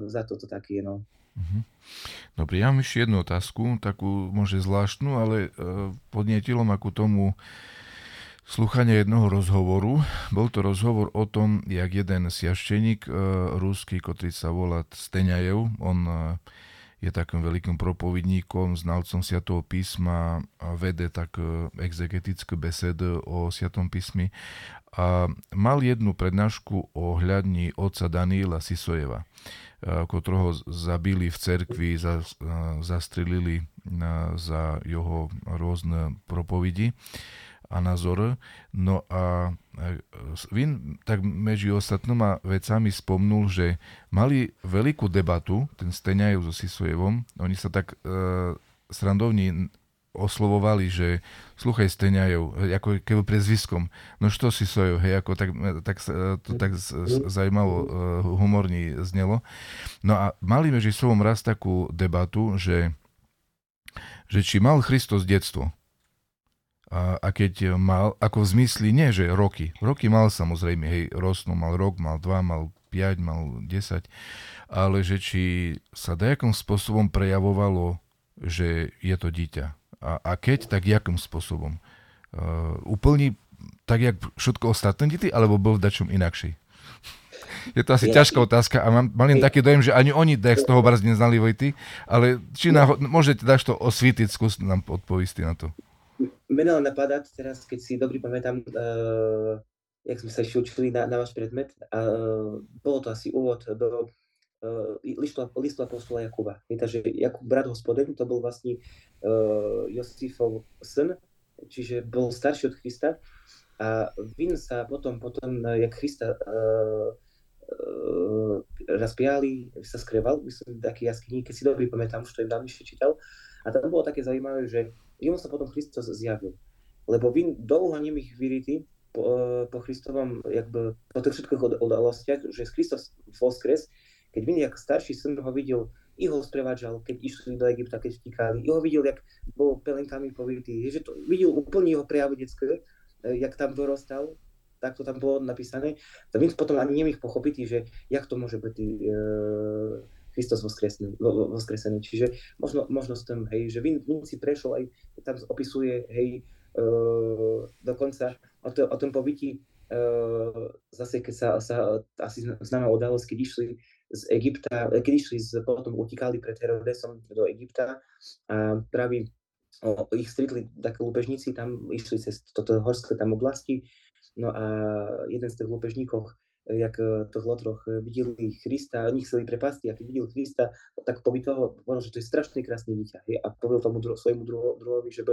za toto taký je, no. Mhm. Dobre, ja mám ešte jednu otázku, takú možno zvláštnu, ale e, podnietilo ma ku tomu sluchanie jednoho rozhovoru. Bol to rozhovor o tom, jak jeden siašteník e, ruský, ktorý sa volá Steňajev, on e, je takým veľkým propovidníkom, znalcom Sviatého písma vede tak e, exegetické besedy o Sviatom písmi. A mal jednu prednášku o hľadni otca Daniela Sisojeva, e, ktorého zabili v cerkvi, e, zastrelili za jeho rôzne propovidi a názory. No a Vin tak medzi ostatnými vecami spomnul, že mali veľkú debatu, ten Steňajú so Sisojevom, oni sa tak e, srandovní oslovovali, že sluchaj Steňajú, ako keby prezviskom, no što Sisojev, hej, ako tak, tak, to tak zaujímavo e, humorní znelo. No a mali medzi sobom raz takú debatu, že, že či mal Christos detstvo, a, a keď mal, ako v zmysli, nie že roky, roky mal samozrejme, hej, rostnú, mal rok, mal dva, mal 5, mal 10, ale že či sa nejakým spôsobom prejavovalo, že je to dieťa. A, a keď, tak jakým spôsobom? Uh, úplný, tak jak všetko ostatné deti, alebo bol v dačom inakší? Je to asi ja, ťažká otázka a mám, mám taký dojem, že ani oni dech z toho brz neznali Vojty, ale či na, môžete dáš to osvítiť, skús nám odpoviť na to meno napadať teraz, keď si dobrý pamätám, uh, jak sme sa ešte učili na, na váš predmet, a uh, bolo to asi úvod do uh, listu, listu apostola Jakuba. Je, takže Jakub, brat hospodin, to bol vlastne uh, Josifov syn, čiže bol starší od Krista. A vin sa potom, potom jak Krista uh, uh, razpiali, sa skreval, myslím, taký jaskyní, keď si dobrý pamätám, už to je dávnejšie čítal. A tam bolo také zaujímavé, že jemu sa potom Kristus zjavil. Lebo vy dlouho nemých vyrity po, po Christovom, jakby, po tých všetkých udalostiach, že Kristus voskres, keď vy jak starší syn ho videl, i ho sprevádzal, keď išli do Egypta, keď vtikali, i ho videl, jak bol pelenkami povitý, že to videl úplne jeho prejav detské, e, jak tam dorostal, tak to tam bolo napísané, to vy potom ani nemých pochopiť, že jak to môže byť e, Kristus voskresený, voskresený. Čiže možno, možno s tým, hej, že Vin, Vin si prešiel aj, tam opisuje, hej, uh, dokonca o, to, o tom pobytí, uh, zase keď sa, sa asi známa udalosť, keď išli z Egypta, keď išli z, potom utíkali pred Herodesom do Egypta a práve ich stretli také lúpežníci, tam išli cez toto horské tam oblasti, no a jeden z tých lúpežníkov jak to Lotroch videli Krista, oni chceli prepasti, a keď videl Krista, tak poví toho, ono, že to je strašne krásne dieťa. A povedal tomu dru- svojmu druho, druhovi, že by,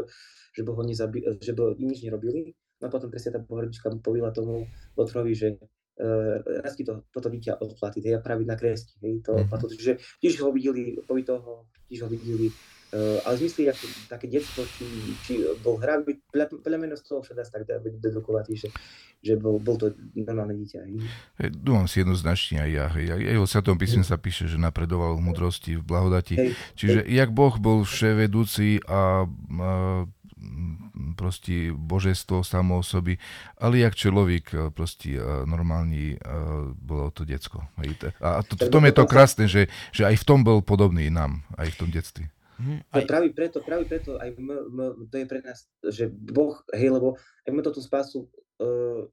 že by ho nezabi- že by nič nerobili. No a potom presne tá pohrdička mu povedala tomu Lotrovi, že uh, raz ti to, toto dieťa odplatí, hej, a praviť na kresti. Hej, to, mm-hmm. to, že tiež ho videli, toho, tiež ho videli ale zmyslí, ako také detstvo, či, či bol hra, podľa, mňa z toho tak dá byť dedukovať, že, že bol, bol to normálne dieťa. Hey, dúfam si jednoznačne aj ja. Hej. Aj o Svetom písme sa píše, že napredoval v mudrosti, v blahodati. Hej. Čiže hej. jak Boh bol vševedúci a, a proste božestvo samo osoby, ale jak človek proste normálny bolo to decko. A to, v tom je to krásne, že, že aj v tom bol podobný nám, aj v tom detstve. Mm, aj... Práve preto, práve preto aj m, m, to je pre nás, že Boh, hej, lebo aj my toto spásu uh,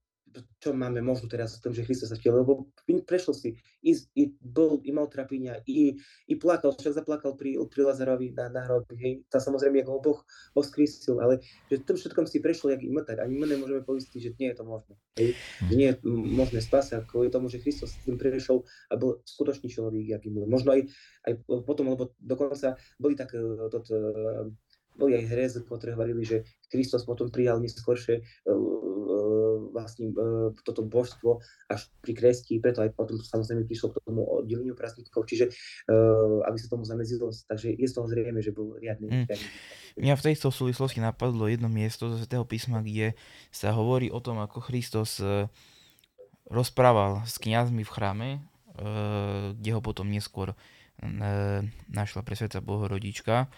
čo máme možno teraz v tom, že Kristus sa vtiel, lebo prešiel si, i, i, bol, i mal trapenia, i, i plakal, však zaplakal pri, pri Lazarovi na, na hrobe, hej, tá samozrejme, ako ho Boh oskristil, ale že tým všetkom si prešiel, jak i my, ani my nemôžeme povedať, že nie je to možné, hej, že nie je možné spásť, kvôli tomu, že Kristus s tým prešiel a bol skutočný človek, aký bol. Možno aj, aj potom, lebo dokonca boli tak, toto, boli aj herezy, ktoré hovorili, že Kristus potom prijal neskôršie vlastne toto božstvo až pri kresti, preto aj potom samozrejme prišlo k tomu oddeleniu prázdnikov, čiže aby sa tomu zamedzilo, takže je z toho zrejme, že bol riadny. Mm. Mňa v tejto súvislosti napadlo jedno miesto zo Svetého písma, kde sa hovorí o tom, ako Kristus rozprával s kňazmi v chráme, kde ho potom neskôr našla presvedca Bohorodička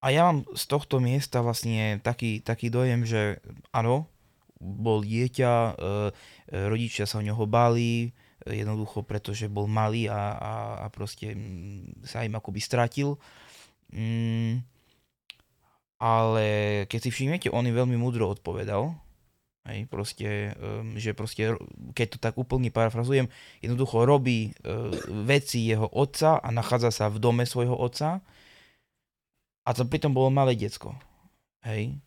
a ja mám z tohto miesta vlastne taký, taký dojem, že áno, bol dieťa, e, rodičia sa o neho báli, jednoducho pretože bol malý a, a, a proste mm, sa im akoby stratil. Mm, ale keď si všimnete, on im veľmi múdro odpovedal. Hej, proste, že proste, keď to tak úplne parafrazujem, jednoducho robí uh, veci jeho otca a nachádza sa v dome svojho otca a to pritom bolo malé decko. Hej.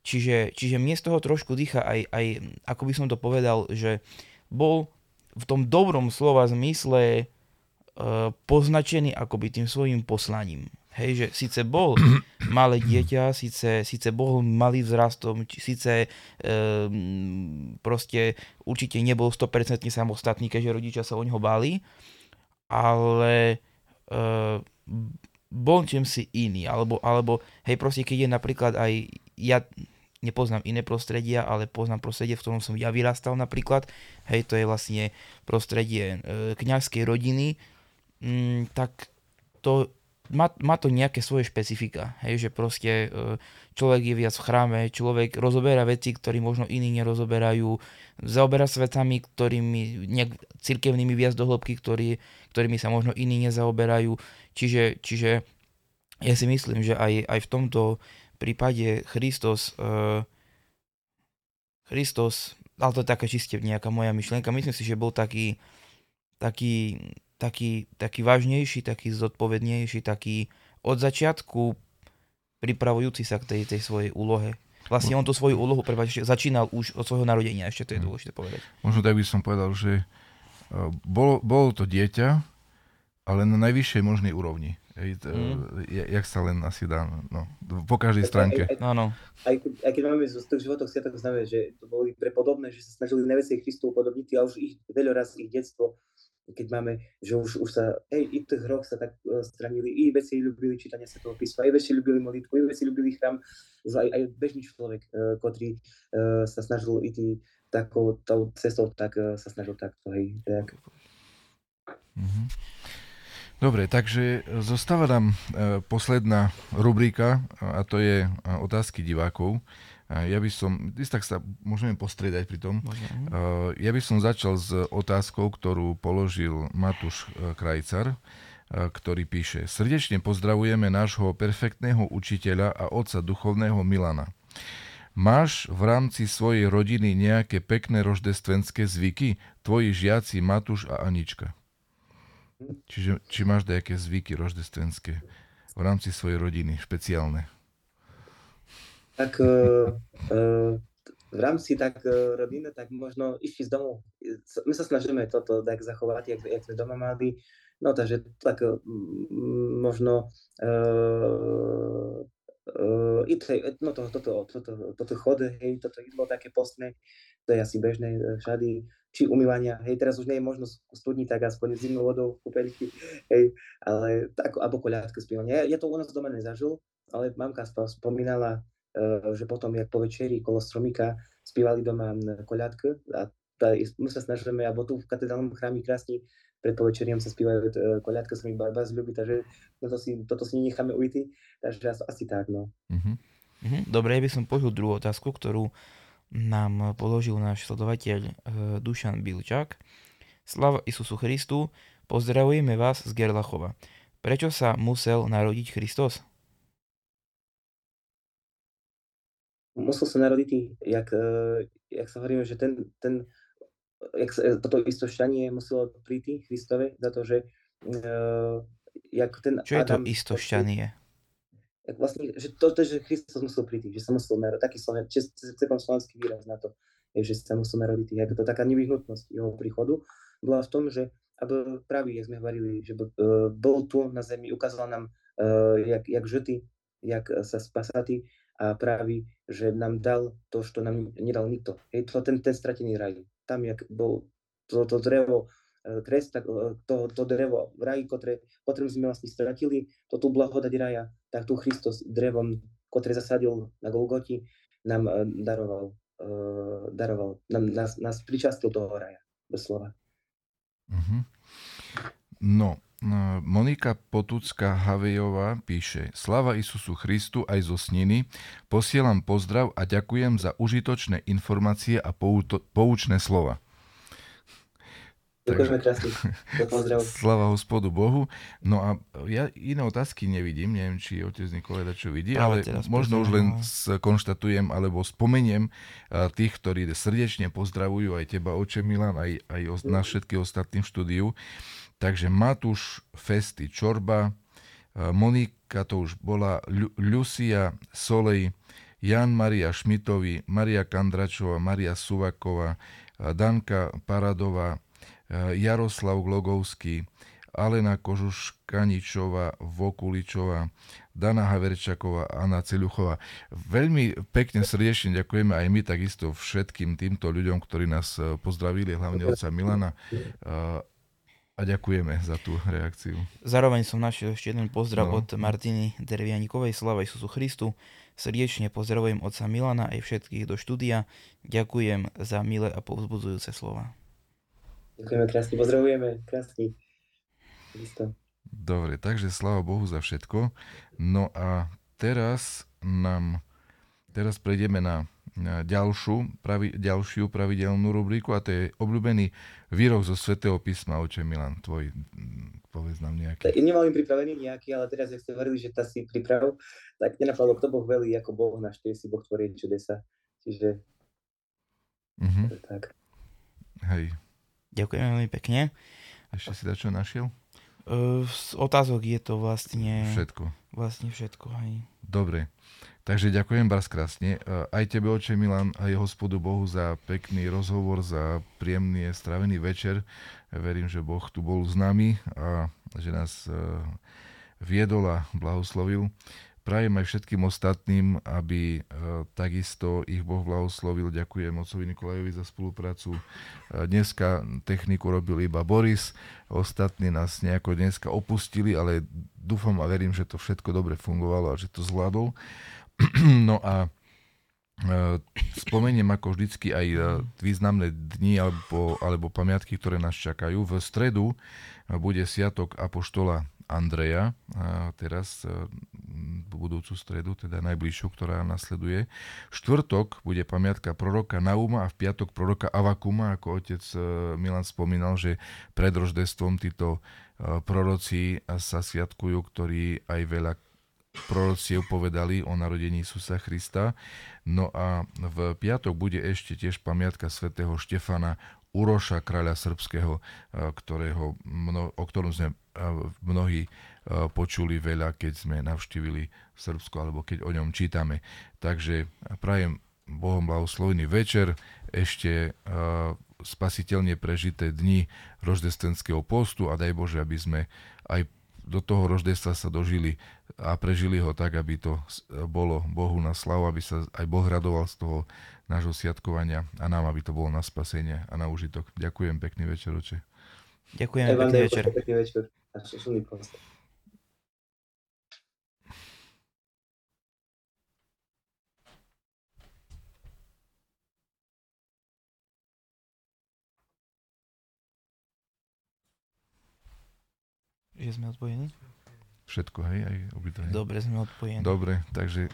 Čiže, čiže mne z toho trošku dýcha aj, aj, ako by som to povedal, že bol v tom dobrom slova zmysle uh, poznačený akoby tým svojim poslaním. Hej, že síce bol <clears throat> malé dieťa, síce, síce bol malý vzrastom, síce e, proste určite nebol 100% samostatný, keďže rodičia sa o neho báli, ale e, bol čím si iný, alebo, alebo hej, proste keď je napríklad aj, ja nepoznám iné prostredia, ale poznám prostredie, v ktorom som ja vyrastal napríklad, hej, to je vlastne prostredie e, kňazskej rodiny, mm, tak to má, má to nejaké svoje špecifika, hej, že proste e, človek je viac v chráme, človek rozoberá veci, ktorí možno iní nerozoberajú, zaoberá sa vecami, ktorými, nejak cirkevnými viac do hĺbky, ktorý, ktorými sa možno iní nezaoberajú. Čiže, čiže ja si myslím, že aj, aj v tomto prípade Christos, uh, Christos, ale to je taká čiste nejaká moja myšlienka, myslím si, že bol taký, taký taký, taký vážnejší, taký zodpovednejší, taký od začiatku pripravujúci sa k tej, tej svojej úlohe. Vlastne on tú svoju úlohu prepáč, začínal už od svojho narodenia, ešte to je mhm. dôležité povedať. Možno tak by som povedal, že e, bolo, bolo to dieťa, ale na najvyššej možnej úrovni. Ej, to, mm. jak sa len asi dá, no, po každej stránke. Aj, aj, aj, aj, aj keď máme z tých životoch sviatok znamená, že to boli prepodobné, že sa snažili najväčšie Kristu upodobniť a už ich veľa raz ich detstvo keď máme, že už, už sa, hej, i tých rok sa tak uh, stranili, i veci ľúbili čítanie toho písma, i veci ľúbili modlitbu, i veci ľúbili chrám, aj, aj bežný človek, uh, ktorý uh, sa snažil ísť takou tou cestou, tak sa snažil takto, hej, tak. Mm-hmm. Dobre, takže zostáva nám posledná rubrika a to je otázky divákov. Ja by som, tak sa môžeme postriedať pri tom. Môžem. Ja by som začal s otázkou, ktorú položil Matúš e, Krajcar, e, ktorý píše Srdečne pozdravujeme nášho perfektného učiteľa a otca duchovného Milana. Máš v rámci svojej rodiny nejaké pekné roždestvenské zvyky? Tvoji žiaci Matúš a Anička. Čiže či máš nejaké zvyky roždestvenské v rámci svojej rodiny, špeciálne? Tak uh, uh, v rámci tak uh, rodiny, tak možno išli z domu. My sa snažíme toto tak zachovať, jak, jak sme doma mali. No takže tak možno i to, no to, toto, toto, toto chode, hej, toto jedlo také postné, to je asi bežné všady, či umývania, hej, teraz už nie je možnosť studniť, tak aspoň zimnou vodou v kúpeľky, hej, ale tak, alebo koľátku spívania. Ja, ja to u nás doma nezažil, ale mamka spomínala, že potom, jak po večeri kolo stromika spívali doma koľadky a my sa snažíme, alebo tu v katedrálnom chráme krásne pred povečeriem sa spívajú eh, koľadka, sa mi barba zľubí, takže toto si, toto si nenecháme ujty, takže asi tak, no. Uh-huh. Dobre, ja by som položil druhú otázku, ktorú nám položil náš sledovateľ uh, Dušan Bilčák. Slava Isusu Christu, pozdravujeme vás z Gerlachova. Prečo sa musel narodiť Kristus? Musel sa narodiť, jak, uh, jak sa hovoríme, že ten, ten jak sa, toto istošťanie muselo príti Christove za to, že uh, jak ten Čo je to istošťanie? Jak vlastne, že to, to, že Kristus musel príti, že sa musel narodiť, taký sloven, celkom slovenský výraz na to, že sa musel narodiť, jak to taká nevyhnutnosť jeho príchodu bola v tom, že aby pravý, jak sme hovorili, že bol tu na zemi, ukázal nám, uh, jak, jak žity, jak sa spasatí a praví, že nám dal to, čo nám nedal nikto. Je to ten, ten stratený raj. Tam, jak bol to, to drevo, kres, tak to, to drevo v raji, ktoré, ktoré sme vlastne stratili, to tu blahodať raja, tak tu Kristus drevom, ktoré zasadil na Golgoti, nám daroval, uh, daroval nám, nás, nás pričastil toho raja, doslova. Uh-huh. No, Monika Potucká Havejová píše Slava Isusu Christu aj zo sniny. Posielam pozdrav a ďakujem za užitočné informácie a poučné slova. Ďakujeme krásne. <laughs> Slava hospodu Bohu. No a ja iné otázky nevidím, neviem, či otec Nikolaj čo vidí, Práve ale možno už len skonštatujem alebo spomeniem tých, ktorí srdečne pozdravujú aj teba, oče Milan, aj, aj nás všetky ostatní v štúdiu. Takže Matúš Festy Čorba, Monika to už bola, Lucia Solej, Jan Maria Šmitovi, Maria Kandračová, Maria Suvaková, Danka Paradová, Jaroslav Glogovský, Alena Kožuškaničová, Vokuličová, Dana Haverčaková, Anna Celuchová. Veľmi pekne srdečne ďakujeme aj my takisto všetkým týmto ľuďom, ktorí nás e, pozdravili, hlavne otca Milana e, a ďakujeme za tú reakciu. Zároveň som našiel ešte jeden pozdrav no. od Martiny Dervianikovej, Slava Isusu Christu. Srdečne pozdravujem otca Milana aj všetkých do štúdia. Ďakujem za milé a povzbudzujúce slova. Ďakujeme krásne, pozdravujeme, krásne. Isto. Dobre, takže sláva Bohu za všetko. No a teraz nám, teraz prejdeme na ďalšiu, pravi, ďalšiu pravidelnú rubriku a to je obľúbený výrok zo Svetého písma. Oče Milan, tvoj, povedz nám nejaký. Tak, nemal im pripravený nejaký, ale teraz, ak ste hovorili, že tá si priprav, tak nenapadlo, kto Boh velí, ako Boh na si Boh tvorí čudesa. Čiže uh-huh. tak. Hej, Ďakujem veľmi pekne. Ešte si čo našiel? z otázok je to vlastne... Všetko. Vlastne všetko, hej. Dobre. Takže ďakujem vás krásne. Aj tebe, oče Milan, aj hospodu Bohu za pekný rozhovor, za príjemný stravený večer. Verím, že Boh tu bol s nami a že nás viedol a blahoslovil. Prajem aj všetkým ostatným, aby e, takisto ich Boh blahoslovil. Ďakujem ocovi Nikolajovi za spoluprácu. E, dneska techniku robil iba Boris, ostatní nás nejako dneska opustili, ale dúfam a verím, že to všetko dobre fungovalo a že to zvládol. <clears throat> No a e, spomeniem ako vždycky aj významné dni alebo, alebo pamiatky, ktoré nás čakajú. V stredu bude Sviatok Apoštola Andreja, teraz e, budúcu stredu, teda najbližšiu, ktorá nasleduje. Štvrtok bude pamiatka proroka Nauma a v piatok proroka Avakuma, ako otec e, Milan spomínal, že pred roždestvom títo e, proroci sa sviatkujú, ktorí aj veľa prorociev povedali o narodení Isusa Krista. No a v piatok bude ešte tiež pamiatka svätého Štefana Uroša, kráľa srbského, ktorého, o ktorom sme mnohí počuli veľa, keď sme navštívili Srbsko alebo keď o ňom čítame. Takže prajem Bohom blahoslovný večer, ešte spasiteľne prežité dni roždestenského postu a daj Bože, aby sme aj do toho roždestva sa dožili a prežili ho tak, aby to bolo Bohu na slavu, aby sa aj Boh radoval z toho nášho sviatkovania a nám, aby to bolo na spasenie a na užitok. Ďakujem, pekný večer, oče. Ďakujem, pekný večer. Pekný večer. Že sme odpojení? Všetko, hej, aj obidve. Dobre, sme odpojení. Dobre, takže